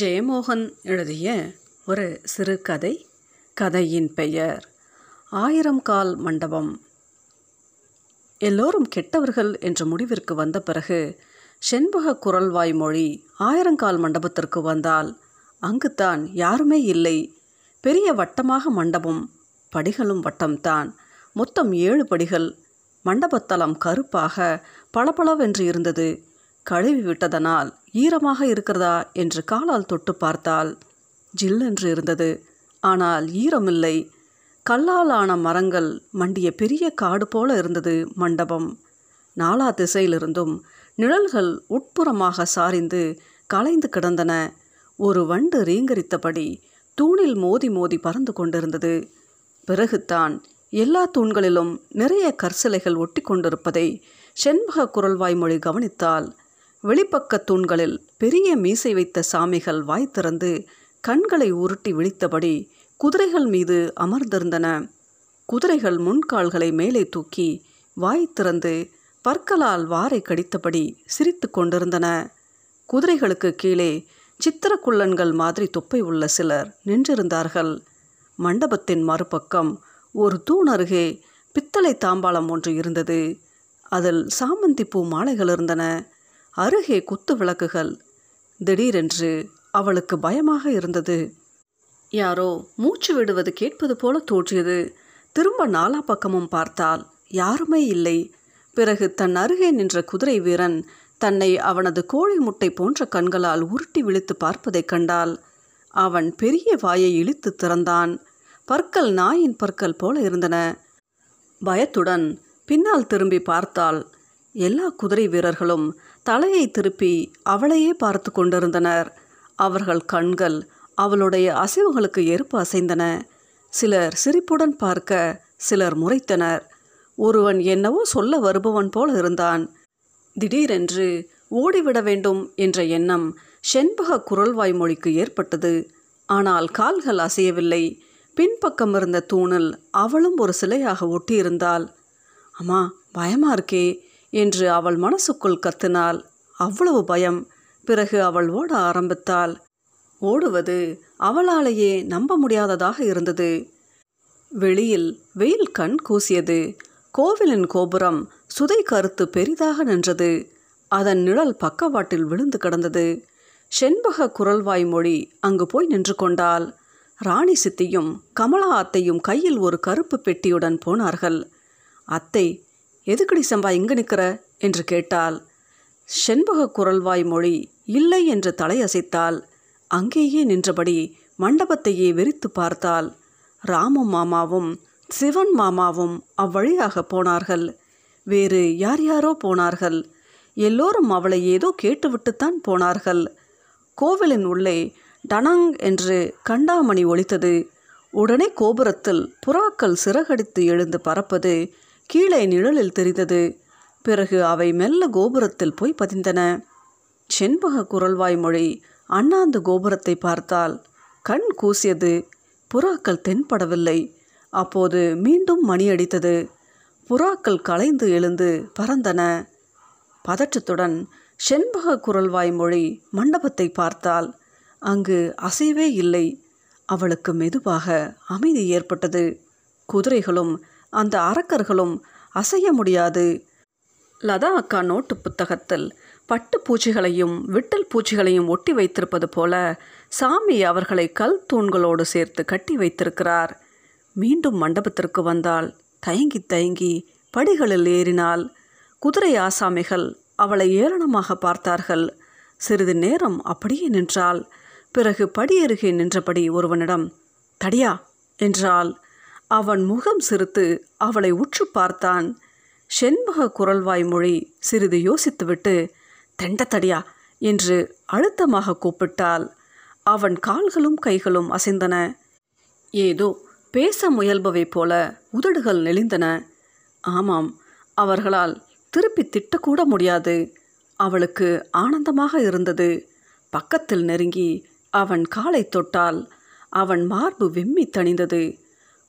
ஜெயமோகன் எழுதிய ஒரு சிறுகதை கதையின் பெயர் ஆயிரம் கால் மண்டபம். எல்லோரும் கெட்டவர்கள் என்ற முடிவிற்கு வந்த பிறகு செண்பக குரல்வாய் மொழி ஆயிரங்கால் மண்டபத்திற்கு வந்தால் அங்குத்தான் யாருமே இல்லை. பெரிய வட்டமாக மண்டபம் படிகளும் வட்டம்தான். மொத்தம் ஏழு படிகள். மண்டபத்தலம் கருப்பாக பளபளவென்று இருந்தது. கழுவி விட்டதனால் ஈரமாக இருக்கிறதா என்று காலால் தொட்டு பார்த்தால் ஜில்லென்று இருந்தது. ஆனால் ஈரமில்லை. கல்லால் ஆன மரங்கள் மண்டிய பெரிய காடு போல இருந்தது மண்டபம். நாலா திசையிலிருந்தும் நிழல்கள் உட்புறமாக சாரிந்து கலைந்து கிடந்தன. ஒரு வண்டு ரீங்கரித்தபடி தூணில் மோதி மோதி பறந்து கொண்டிருந்தது. பிறகுதான் எல்லா தூண்களிலும் நிறைய கற்சிலைகள் ஒட்டி கொண்டிருப்பதை செண்பக குரல்வாய்மொழி கவனித்தால் வெளிப்பக்க தூண்களில் பெரிய மீசை வைத்த சாமிகள் வாய் திறந்து கண்களை உருட்டி விழித்தபடி குதிரைகள் மீது அமர்ந்திருந்தன. குதிரைகள் முன்கால்களை மேலே தூக்கி வாய் திறந்து பற்களால் வாரை கடித்தபடி சிரித்து கொண்டிருந்தன. குதிரைகளுக்கு கீழே சித்திரக்குள்ளன்கள் மாதிரி தொப்பை உள்ள சிலர் நின்றிருந்தார்கள். மண்டபத்தின் மறுபக்கம் ஒரு தூண் அருகே பித்தளை தாம்பாளம் ஒன்று இருந்தது. அதில் சாமந்தி பூ மாலைகள் இருந்தன. அருகே குத்து விளக்குகள். திடீரென்று அவளுக்கு பயமாக இருந்தது. யாரோ மூச்சு விடுவது கேட்பது போல தோற்றியது திரும்ப நாலா பக்கமும் பார்த்தால் யாருமே இல்லை. பிறகு தன் அருகே நின்ற குதிரை வீரன் தன்னை அவனது கோழி முட்டை போன்ற கண்களால் உருட்டி விழித்து பார்ப்பதைக் கண்டால் அவன் பெரிய வாயை இழுத்து திறந்தான். பற்கள் நாயின் பற்கள் போல இருந்தன. பயத்துடன் பின்னால் திரும்பி பார்த்தால் எல்லா குதிரை வீரர்களும் தலையை திருப்பி அவளையே பார்த்து கொண்டிருந்தனர். அவர்கள் கண்கள் அவளுடைய அசைவுகளுக்கு ஏற்ப அசைந்தன. சிலர் சிரிப்புடன் பார்க்க சிலர் முறைத்தனர். ஒருவன் என்னவோ சொல்ல வருபவன் போல இருந்தான். திடீரென்று ஓடிவிட வேண்டும் என்ற எண்ணம் செண்பக குரல்வாய் மொழிக்கு ஏற்பட்டது. ஆனால் கால்கள் அசையவில்லை. பின்பக்கம் இருந்த தூணில் அவளும் ஒரு சிலையாக ஒட்டியிருந்தாள். அம்மா பயமா இருக்கே. என்று அவள் மனசுக்குள் கத்தினாள். அவ்வளவு பயம். பிறகு அவள் ஓட ஆரம்பித்தாள். ஓடுவது அவளாலேயே நம்ப முடியாததாக இருந்தது. வெளியில் வெயில் கண் கூசியது. கோவிலின் கோபுரம் சுதை கருத்து பெரிதாக நின்றது. அதன் நிழல் பக்கவாட்டில் விழுந்து கிடந்தது. செண்பக குரல்வாய் மொழி அங்கு போய் நின்று கொண்டால் ராணி சித்தியும் கமலா அத்தையும் கையில் ஒரு கருப்பு பெட்டியுடன் போனார்கள். அத்தை எதுக்கடி சம்பா இங்கு நிற்கிற என்று கேட்டாள். செண்பக குரல்வாய் மொழி இல்லை என்று தலையசைத்தாள். அங்கேயே நின்றபடி மண்டபத்தையே வெறித்து பார்த்தாள். ராமு மாமாவும் சிவன் மாமாவும் அவ்வழியாக போனார்கள். வேறு யார் யாரோ போனார்கள். எல்லோரும் அவளை ஏதோ கேட்டுவிட்டுத்தான் போனார்கள். கோவிலின் உள்ளே டனங் என்று கண்டாமணி ஒலித்தது. உடனே கோபுரத்தில் புறாக்கள் சிறகடித்து எழுந்து பறப்பது கீழே நிழலில் தெரிந்தது. பிறகு அவை மெல்ல கோபுரத்தில் போய் பதிந்தன. செண்பக குரல்வாய் மொழி அண்ணாந்து கோபுரத்தை பார்த்தால் கண் கூசியது. புறாக்கள் தென்படவில்லை. அப்போது மீண்டும் மணி அடித்தது. புறாக்கள் கலைந்து எழுந்து பறந்தன. பதற்றத்துடன் செண்பக குரல்வாய் மொழி மண்டபத்தை பார்த்தால் அங்கு அசைவே இல்லை. அவளுக்கு மெதுவாக அமைதி ஏற்பட்டது. குதிரைகளும் அந்த அரக்கர்களும் அசைய முடியாது. லதா அக்கா நோட்டு புத்தகத்தில் பட்டு பூச்சிகளையும் விட்டல் பூச்சிகளையும் ஒட்டி வைத்திருப்பது போல சாமி அவர்களை கல் தூண்களோடு சேர்த்து கட்டி வைத்திருக்கிறார். மீண்டும் மண்டபத்திற்கு வந்தால் தயங்கி தயங்கி படிகளில் ஏறினால் குதிரை ஆசாமிகள் அவளை ஏளனமாக பார்த்தார்கள். சிறிது நேரம் அப்படியே நின்றாள் பிறகு படியருகே நின்றபடி ஒருவனிடம் தடியா! என்றாள். அவன் முகம் சிரித்து அவளை உற்று பார்த்தான். செண்பக குரல்வாய் மொழி சிறிது யோசித்துவிட்டு தெண்டத்தடியா என்று அழுத்தமாக கூப்பிட்டாள். அவன் கால்களும் கைகளும் அசைந்தன. ஏதோ பேச முயல்பவை போல உதடுகள் நெளிந்தன. ஆமாம் அவர்களால் திருப்பி திட்டக்கூட முடியாது. அவளுக்கு ஆனந்தமாக இருந்தது. பக்கத்தில் நெருங்கி அவன் காலை தொட்டால் அவன் மார்பு வெம்மி தணிந்தது.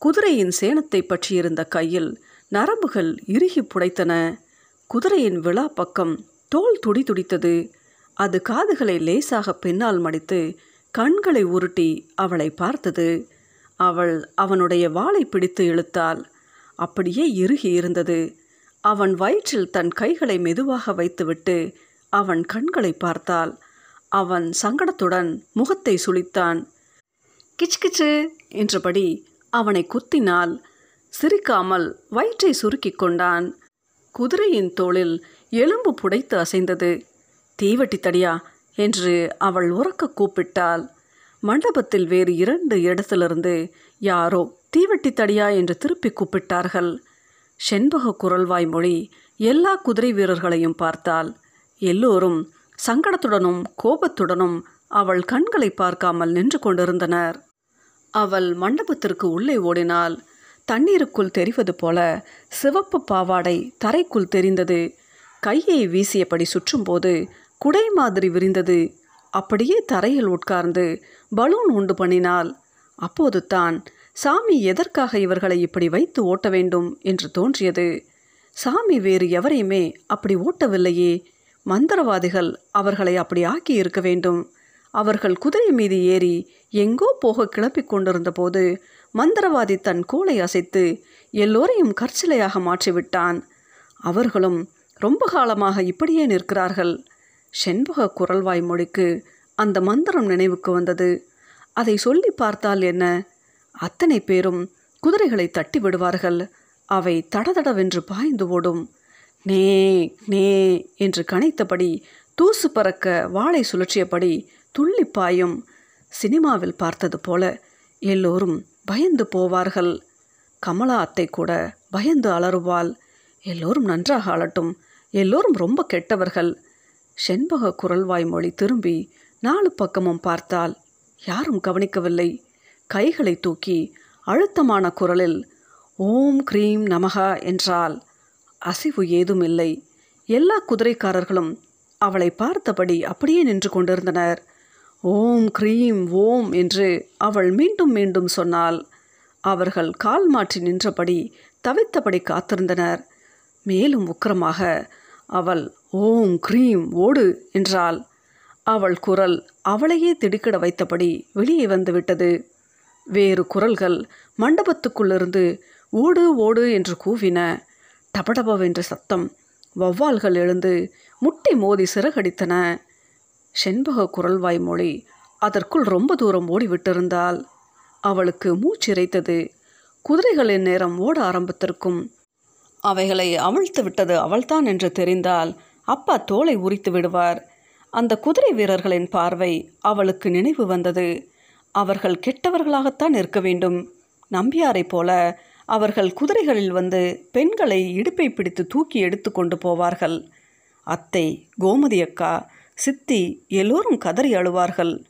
குதிரையின் சேணத்தை பற்றியிருந்த கையில் நரம்புகள் இறுகி புடைத்தன. குதிரையின் விழா பக்கம் தோல் துடி துடித்தது. அது காதுகளை லேசாக பின்னால் மடித்து கண்களை உருட்டி அவளை பார்த்தது. அவள் அவனுடைய வாளை பிடித்து இழுத்தாள். அப்படியே இறுகி இருந்தது. அவன் வயிற்றில் தன் கைகளை மெதுவாக வைத்துவிட்டு அவன் கண்களை பார்த்தாள். அவன் சங்கடத்துடன் முகத்தை சுளித்தான். கிச்சு கிச்சு என்றபடி அவனை குத்தினாள் சிரிக்காமல் வயிற்றை சுருக்கிக் கொண்டான். குதிரையின் தோளில் எலும்பு புடைத்து அசைந்தது. தீவட்டி தடியா என்று அவள் உறக்க கூப்பிட்டாள். மண்டபத்தில் வேறு இரண்டு இடத்திலிருந்து யாரோ தீவட்டி தடியா என்று திருப்பி கூப்பிட்டார்கள். செண்பக குரல்வாய் மொழி எல்லா குதிரை வீரர்களையும் பார்த்தாள். எல்லோரும் சங்கடத்துடனும் கோபத்துடனும் அவள் கண்களை பார்க்காமல் நின்று கொண்டிருந்தனர். அவள் மண்டபத்திற்கு உள்ளே ஓடினாள் தண்ணீருக்குள் தெரிவது போல சிவப்பு பாவாடை தரைக்குள் தெரிந்தது. கையை வீசியபடி சுற்றும்போது குடை மாதிரி விரிந்தது. அப்படியே தரையில் உட்கார்ந்து பலூன் உண்டு பண்ணினாள். அப்போது தான் சாமி எதற்காக இவர்களை இப்படி வைத்து ஓட்ட வேண்டும் என்று தோன்றியது. சாமி வேறு எவரையுமே அப்படி ஓட்டவில்லையே. மந்திரவாதிகள் அவர்களை அப்படி ஆக்கி இருக்க வேண்டும். அவர்கள் குதிரை மீது ஏறி எங்கோ போக கிளப்பிக் கொண்டிருந்த போது மந்திரவாதி தன் கோலை அசைத்து எல்லோரையும் கற்சிலையாக மாற்றிவிட்டான். அவர்களும் ரொம்ப காலமாக இப்படியே நிற்கிறார்கள். செண்பக குரல்வாய் மொழிக்கு அந்த மந்திரம் நினைவுக்கு வந்தது. அதை சொல்லி பார்த்தால் என்ன? அத்தனை பேரும் குதிரைகளை தட்டி விடுவார்கள். அவை தடதடவென்று பாய்ந்து ஓடும். நே நே என்று கனைத்தபடி தூசு பறக்க வாளை சுழற்றியபடி துள்ளி பாயும் சினிமாவில் பார்த்தது போல எல்லோரும் பயந்து போவார்கள். கமலா அத்தை கூட பயந்து அலறுவாள். எல்லோரும் நன்றாக அலட்டும் எல்லோரும் ரொம்ப கெட்டவர்கள். செண்பக குரல்வாய் மொழி திரும்பி நாலு பக்கமும் பார்த்தால் யாரும் கவனிக்கவில்லை. கைகளை தூக்கி அழுத்தமான குரலில் ஓம் க்ரீம் நமகா என்றால் அசைவு ஏதும் இல்லை எல்லா குதிரைக்காரர்களும் அவளை பார்த்தபடி அப்படியே நின்று கொண்டிருந்தனர். ஓம் க்ரீம் ஓம் என்று அவள் மீண்டும் மீண்டும் சொன்னாள் அவர்கள் கால் மாற்றி நின்றபடி தவித்தபடி காத்திருந்தனர். மேலும் உக்கிரமாக அவள் ஓம் க்ரீம் ஓடு என்றாள். அவள் குரல் அவளையே திடுக்கிட வைத்தபடி வெளியே வந்துவிட்டது வேறு குரல்கள் மண்டபத்துக்குள்ளிருந்து ஓடு ஓடு என்று கூவின. டபடபவென்ற சத்தம். வௌவால்கள் எழுந்து முட்டி மோதி சிறகடித்தன. செண்பக குரல்வாய் மொழி அதற்குள் ரொம்ப தூரம் ஓடிவிட்டிருந்தாள். அவளுக்கு மூச்சிறைத்தது குதிரைகளின் நேரம் ஓட ஆரம்பித்திருக்கும். அவைகளை அவிழ்த்து விட்டது அவள்தான் என்று தெரிந்தால் அப்பா தோலை உரித்து விடுவார். அந்த குதிரை வீரர்களின் பார்வை அவளுக்கு நினைவு வந்தது. அவர்கள் கெட்டவர்களாகத்தான் இருக்க வேண்டும். நம்பியாரைப் போல அவர்கள் குதிரைகளில் வந்து பெண்களை இடுப்பை பிடித்து தூக்கி எடுத்து கொண்டு போவார்கள். அத்தை கோமதி அக்கா சித்தி எல்லோரும் கதறி அழுவார்கள்.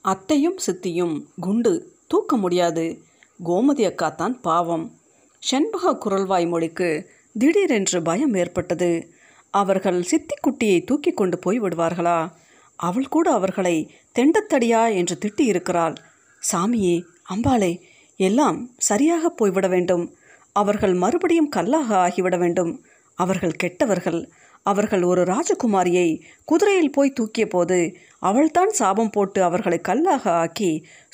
அத்தையும் சித்தியும் குண்டு தூக்க முடியாது. கோமதி அக்கா தான் பாவம். செண்பக குரல்வாய் மொழிக்கு திடீரென்று பயம் ஏற்பட்டது. அவர்கள் சித்திக்குட்டியை தூக்கி கொண்டு போய் விடுவார்களா? அவள் கூட அவர்களை தெண்டத்தடியா என்று திட்டி இருக்கிறாள். சாமியே அம்பாளே எல்லாம் சரியாக போய்விட வேண்டும். அவர்கள் மறுபடியும் கல்லாக ஆகிவிட வேண்டும். அவர்கள் கெட்டவர்கள். அவர்கள் ஒரு ராஜகுமாரியை குதிரையில் போய் தூக்கிய போது அவள்தான் சாபம் போட்டு அவர்களை கல்லாக ஆக்கி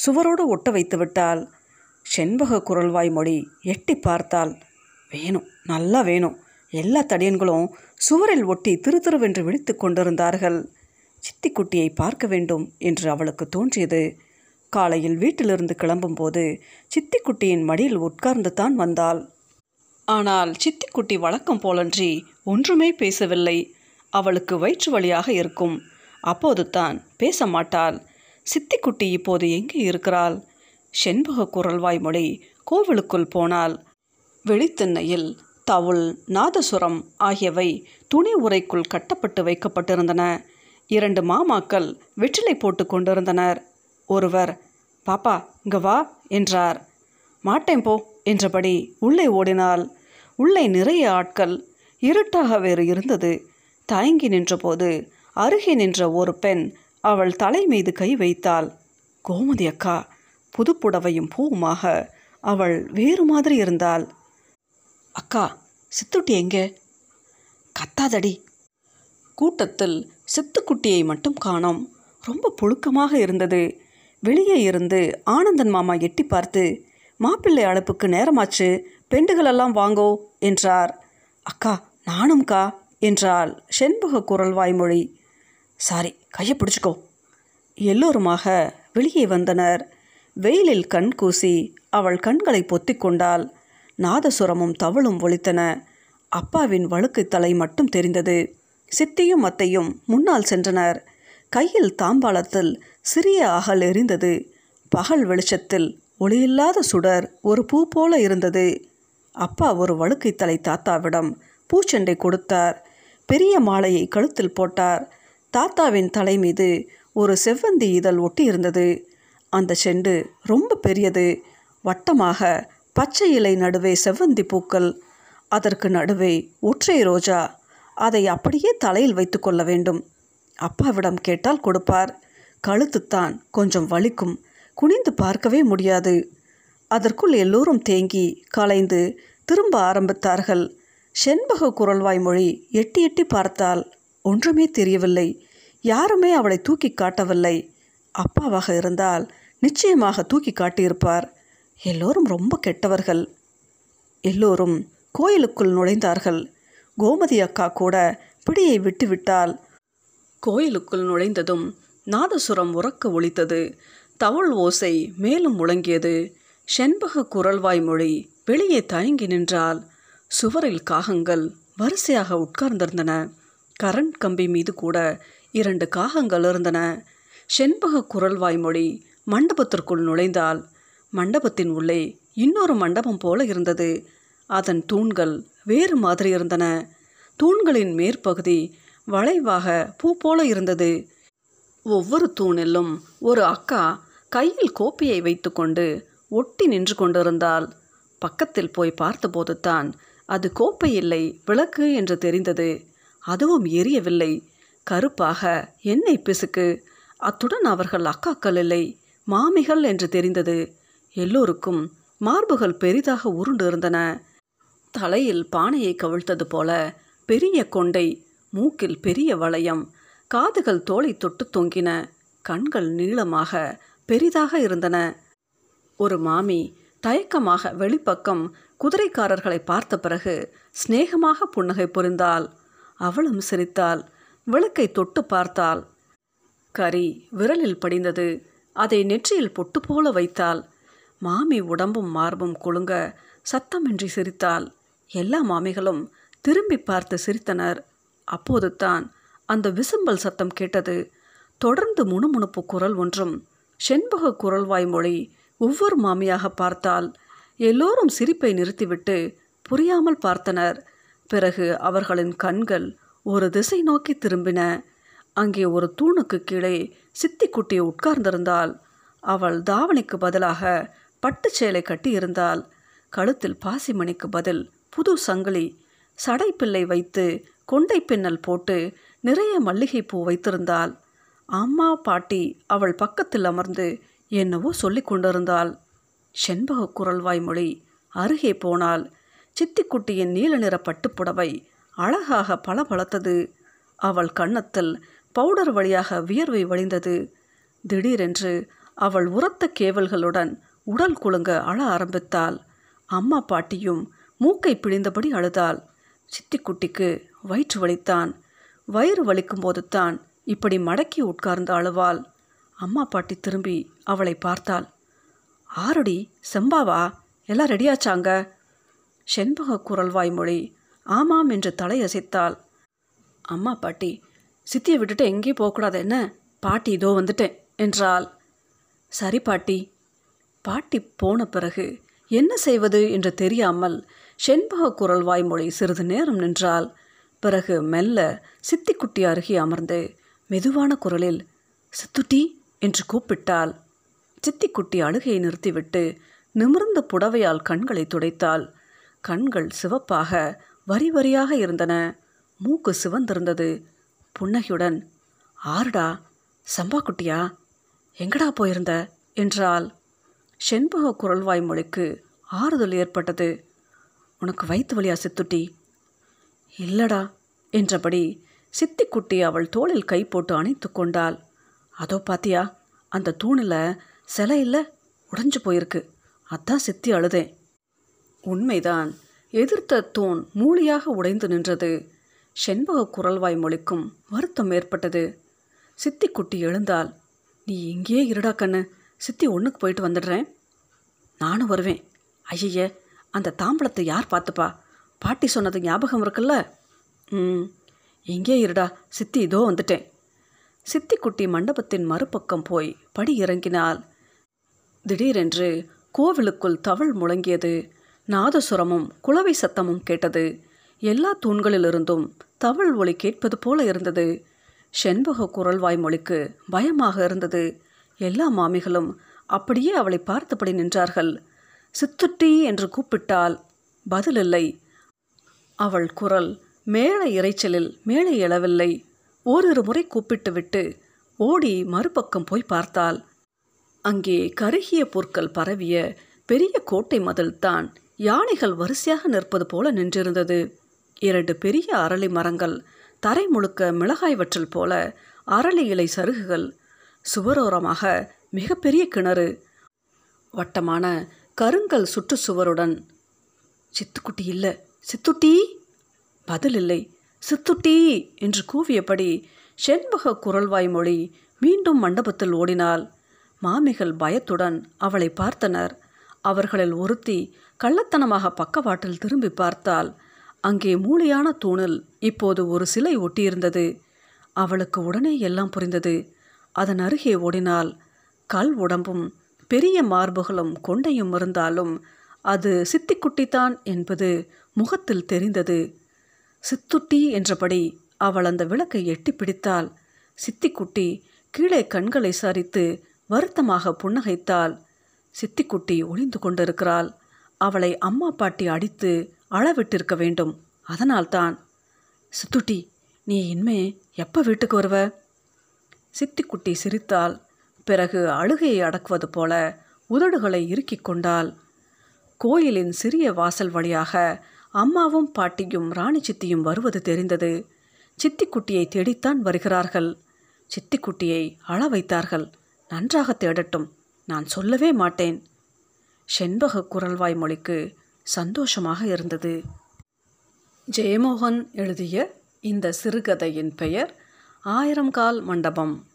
சுவரோடு ஒட்ட வைத்து விட்டாள். செண்பக குரல்வாய் மொழி எட்டி பார்த்தாள். வேணும் நல்லா வேணும். எல்லா தடியன்களும் சுவரில் ஒட்டி திரு திருவென்று விழித்து கொண்டிருந்தார்கள். சித்திக்குட்டியை பார்க்க வேண்டும் என்று அவளுக்கு தோன்றியது. காலையில் வீட்டிலிருந்து கிளம்பும்போது சித்திக்குட்டியின் மடியில் உட்கார்ந்து தான் வந்தாள். ஆனால் சித்திக்குட்டி வழக்கம் போலன்றி ஒன்றுமே பேசவில்லை. அவளுக்கு வயிற்று வழியாக இருக்கும். அப்போது தான் பேச மாட்டாள். சித்திக்குட்டி இப்போது எங்கே இருக்கிறாள்? செண்பக குரல்வாய் மொழி கோவிலுக்குள் போனாள். வெளித்திண்ணையில் தவுள் நாதசுரம் ஆகியவை துணி உரைக்குள் கட்டப்பட்டு வைக்கப்பட்டிருந்தன. இரண்டு மாமாக்கள் வெற்றிலை போட்டு கொண்டிருந்தனர். ஒருவர் பாப்பா இங்க வா என்றார். மாட்டேன் போ என்றபடி உள்ளே ஓடினாள். உள்ளே நிறைய ஆட்கள் இருட்டாக வேறு இருந்தது. தயங்கி நின்றபோது அருகே நின்ற ஒரு பெண் அவள் தலை மீது கை வைத்தாள். கோமதி அக்கா புதுப்புடவையும் பூவுமாக. அவள் வேறு மாதிரி இருந்தாள். அக்கா சித்துட்டி எங்கே? கத்தாதடி. கூட்டத்தில் சித்துக்குட்டியை மட்டும் காணோம். ரொம்ப புழுக்கமாக இருந்தது. வெளியே இருந்து ஆனந்தன் மாமா எட்டி பார்த்து மாப்பிள்ளை அழைப்புக்கு நேரமாச்சு பெண்டுகளெல்லாம் வாங்கோ என்றார். அக்கா நானும்க்கா என்றாள் செண்பக குரல் வாய்மொழி. சாரி கையை பிடிச்சிக்கோ. எல்லோருமாக வெளியே வந்தனர். வெயிலில் கண் கூசி அவள் கண்களை பொத்தி கொண்டாள். நாதசுரமும் தவளும் ஒலித்தன. அப்பாவின் வழுக்கு தலை மட்டும் தெரிந்தது. சித்தியும் அத்தையும் முன்னால் சென்றனர். கையில் தாம்பாளத்தில் சிறிய அகல் எரிந்தது. பகல் வெளிச்சத்தில் ஒளியில்லாத சுடர் ஒரு பூ போல இருந்தது. அப்பா ஒரு வழுக்கை தலை தாத்தாவிடம் பூச்செண்டை கொடுத்தார். பெரிய மாலையை கழுத்தில் போட்டார். தாத்தாவின் தலை மீது ஒரு செவ்வந்தி இதழ் ஒட்டி இருந்தது அந்த செண்டு ரொம்ப பெரியது. வட்டமாக பச்சை இலை நடுவே செவ்வந்தி பூக்கள். அதற்கு நடுவே ஒற்றை ரோஜா. அதை அப்படியே தலையில் வைத்து கொள்ள வேண்டும். அப்பாவிடம் கேட்டால் கொடுப்பார். கழுத்துத்தான் கொஞ்சம் வலிக்கும். குனிந்து பார்க்கவே முடியாது. அதற்குள் எல்லோரும் தேங்கி கலைந்து திரும்ப ஆரம்பித்தார்கள். செண்பக குரல்வாய் மொழி எட்டி எட்டி பார்த்தால் ஒன்றுமே தெரியவில்லை. யாருமே அவளை தூக்கி காட்டவில்லை. அப்பாவாக இருந்தால் நிச்சயமாக தூக்கி காட்டியிருப்பார். எல்லோரும் ரொம்ப கெட்டவர்கள். எல்லோரும் கோயிலுக்குள் நுழைந்தார்கள். கோமதி அக்கா கூட பிடியை விட்டுவிட்டால் கோயிலுக்குள் நுழைந்ததும் நாதசுரம் உறக்க ஒழித்தது தவள் ஓசை மேலும் முழங்கியது. செண்பக குரல்வாய் மொழி வெளியே தயங்கி நின்றால் சுவரில் காகங்கள் வரிசையாக உட்கார்ந்திருந்தன. கரண்ட் கம்பி மீது கூட இரண்டு காகங்கள் இருந்தன. செண்பக குரல்வாய் மொழி மண்டபத்திற்குள் நுழைந்தால் மண்டபத்தின் உள்ளே இன்னொரு மண்டபம் போல இருந்தது. அதன் தூண்கள் வேறு மாதிரி இருந்தன. தூண்களின் மேற்பகுதி வளைவாக பூ போல இருந்தது. ஒவ்வொரு தூணிலும் ஒரு அக்கா கையில் கோப்பையை வைத்துக்கொண்டு ஒட்டி நின்று கொண்டிருந்தாள். பக்கத்தில் போய் பார்த்தபோது தான் அது கோப்பை இல்லை விளக்கு என்று தெரிந்தது. அதுவும் எரியவில்லை. கருப்பாக எண்ணெய் பிசுக்கு? அத்துடன் அவர்கள் அக்காக்கள் இல்லை மாமிகள் என்று தெரிந்தது. எல்லோருக்கும் மார்புகள் பெரிதாக உருண்டு இருந்தன தலையில் பானையை கவிழ்த்தது போல பெரிய கொண்டை மூக்கில் பெரிய வளையம் காதுகள் தோலை தொட்டு தொங்கின கண்கள் நீளமாக பெரிதாக இருந்தன. ஒரு மாமி தயக்கமாக வெளிப்பக்கம் குதிரைக்காரர்களை பார்த்த பிறகு சிநேகமாக புன்னகை புரிந்தாள். அவளும் சிரித்தாள். விளக்கை தொட்டு பார்த்தாள். கரி விரலில் படிந்தது. அதை நெற்றியில் பொட்டு போல வைத்தாள். மாமி உடம்பும் மார்பும் குலுங்க சத்தமின்றி சிரித்தாள். எல்லா மாமிகளும் திரும்பி பார்த்து சிரித்தனர். அப்போது தான் அந்த விசும்பல் சத்தம் கேட்டது. தொடர்ந்து முணுமுணுப்பு குரல் ஒன்றும் செண்பக குரல்வாய் மொழி ஒவ்வொரு மாமியாக பார்த்தால் எல்லோரும் சிரிப்பை நிறுத்திவிட்டு புரியாமல் பார்த்தனர். பிறகு அவர்களின் கண்கள் ஒரு திசை நோக்கி திரும்பின. அங்கே ஒரு தூணுக்கு கீழே சித்திக்குட்டி உட்கார்ந்திருந்தாள். அவள் தாவணிக்கு பதிலாக பட்டுச் சேலை கட்டியிருந்தாள். கழுத்தில் பாசிமணிக்கு பதில் புது சங்கிலி சடைப்பிள்ளை வைத்து கொண்டை பின்னல் போட்டு நிறைய மல்லிகைப்பூ வைத்திருந்தாள். அம்மா பாட்டி அவள் பக்கத்தில் அமர்ந்து என்னவோ சொல்லிக் கொண்டிருந்தாள். செண்பக குரல்வாய் மொழி அருகே போனால் சித்திக்குட்டியின் நீல நிற பட்டுப்புடவை அழகாக பளபளத்தது. அவள் கன்னத்தில் பவுடர் வழியாக வியர்வை வழிந்தது. திடீரென்று அவள் உரத்த கேவல்களுடன் உடல் குலுங்க அழ ஆரம்பித்தாள். அம்மா பாட்டியும் மூக்கை பிழிந்தபடி அழுதாள். சித்திக்குட்டிக்கு வயிற்று வலித்தான். வயிறு வலிக்கும் போது தான் இப்படி மடக்கி உட்கார்ந்து அழுவாள். அம்மா பாட்டி திரும்பி அவளை பார்த்தாள். ஆரடி செம்பாவா? எல்லாம் ரெடியாச்சாங்க? செண்பக குரல்வாய் மொழி ஆமாம் என்று தலையசைத்தாள். அம்மா பாட்டி சித்தியை விட்டுட்டு எங்கேயும் போகக்கூடாது என்ன? பாட்டி இதோ வந்துட்டேன் என்றாள். சரி பாட்டி. பாட்டி போன பிறகு என்ன செய்வது? என்று தெரியாமல் செண்பக குரல் வாய்மொழி சிறிது நேரம் நின்றால் பிறகு மெல்ல சித்திக்குட்டி அருகே அமர்ந்து மெதுவான குரலில் சித்துட்டி என்று கூப்பிட்டாள். சித்திக்குட்டி அழுகையை நிறுத்திவிட்டு நிமிர்ந்த புடவையால் கண்களை துடைத்தாள். கண்கள் சிவப்பாக வரி வரியாக இருந்தன. மூக்கு சிவந்திருந்தது. புன்னகையுடன் ஆறுடா சம்பா குட்டியா எங்கடா போயிருந்த? என்றாள். செண்பக குரல்வாய் மொழிக்கு ஆறுதல் ஏற்பட்டது. உனக்கு வயிற்று வழியா சித்துட்டி? இல்லடா என்றபடி சித்திக்குட்டி அவள் தோளில் கை போட்டு அணைத்து கொண்டாள். அதோ பாத்தியா அந்த தூணில் சிலை இல்லை உடைஞ்சு போயிருக்கு. அதான் சித்தி அழுதேன். உண்மைதான் எதிர்த்த தூண் மூலியாக உடைந்து நின்றது. செண்பக குரல்வாய் மொழிக்கும் வருத்தம் ஏற்பட்டது. சித்தி குட்டி எழுந்தால் நீ இங்கேயே இருடா கண்ணு சித்தி ஒன்றுக்கு போயிட்டு வந்துடுறேன். நானும் வருவேன். ஐய அந்த தாம்பளத்தை யார் பார்த்துப்பா? பாட்டி சொன்னது ஞாபகம் இருக்குல்ல? ம் இங்கே இருடா சித்தி இதோ வந்துட்டேன். சித்திக்குட்டி மண்டபத்தின் மறுபக்கம் போய் படி இறங்கினாள் திடீரென்று கோவிலுக்குள் தவள் முழங்கியது. நாதசுரமும் குளவை சத்தமும் கேட்டது. எல்லா தூண்களிலிருந்தும் தவள் ஒளி கேட்பது போல இருந்தது. செண்பக குரல்வாய் மொழிக்கு பயமாக இருந்தது. எல்லா மாமிகளும் அப்படியே அவளை பார்த்தபடி நின்றார்கள். சித்துட்டி என்று கூப்பிட்டால் பதில் இல்லை. அவள் குரல் மேள இரைச்சலில் மேலே எழவில்லை. ஓரிரு முறை கூப்பிட்டுவிட்டு ஓடி மறுபக்கம் போய் பார்த்தாள். அங்கே கருகிய பொருட்கள் பரவிய பெரிய கோட்டை மதில்தான் யானைகள் வரிசையாக நிற்பது போல நின்றிருந்தது. இரண்டு பெரிய அரளி மரங்கள் தரை முழுக்க மிளகாய் வற்றல் போல அரளி இலை சருகுகள் சுவரோரமாக மிகப்பெரிய கிணறு வட்டமான கருங்கல் சுற்றுச்சுவருடன் சித்துக்குட்டி இல்லை சித்துட்டி? பதில் இல்லை சித்துட்டி என்று கூவியபடி செண்பக குரல்வாய் மொழி மீண்டும் மண்டபத்தில் ஓடினாள். மாமிகள் பயத்துடன் அவளை பார்த்தனர். அவர்களில் ஒருத்தி கள்ளத்தனமாக பக்கவாட்டில் திரும்பி பார்த்தால் அங்கே மூளையான தூணில் இப்போது ஒரு சிலை ஒட்டியிருந்தது. அவளுக்கு உடனே எல்லாம் புரிந்தது. அதன் அருகே ஓடினால் கல் உடம்பும் பெரிய மார்புகளும் கொண்டையும் இருந்தாலும் அது சித்திக்குட்டித்தான் என்பது முகத்தில் தெரிந்தது. சித்துட்டி என்றபடி அவள் அந்த விளக்கை எட்டி பிடித்தாள். சித்திக்குட்டி கீழே கண்களை சரித்து வருத்தமாக புன்னகைத்தாள். சித்திக்குட்டி ஒளிந்து கொண்டிருக்கிறாள். அவளை அம்மா பாட்டி அடித்து அளவிட்டிருக்க வேண்டும். அதனால்தான் சித்துட்டி நீ இனிமே எப்போ வீட்டுக்கு வருவ? சித்திக்குட்டி சிரித்தாள். பிறகு அழுகையை அடக்குவது போல உதடுகளை இறுக்கிக் கொண்டாள். கோயிலின் சிறிய வாசல் வழியாக அம்மாவும் பாட்டியும் ராணி சித்தியும் வருவது தெரிந்தது. சித்திக்குட்டியை தேடித்தான் வருகிறார்கள். சித்திக்குட்டியை அழ வைத்தார்கள். நன்றாக தேடட்டும். நான் சொல்லவே மாட்டேன். செண்பக குரல்வாய் மொழிக்கு சந்தோஷமாக இருந்தது. ஜெயமோகன் எழுதிய இந்த சிறுகதையின் பெயர் ஆயிரம் கால் மண்டபம்.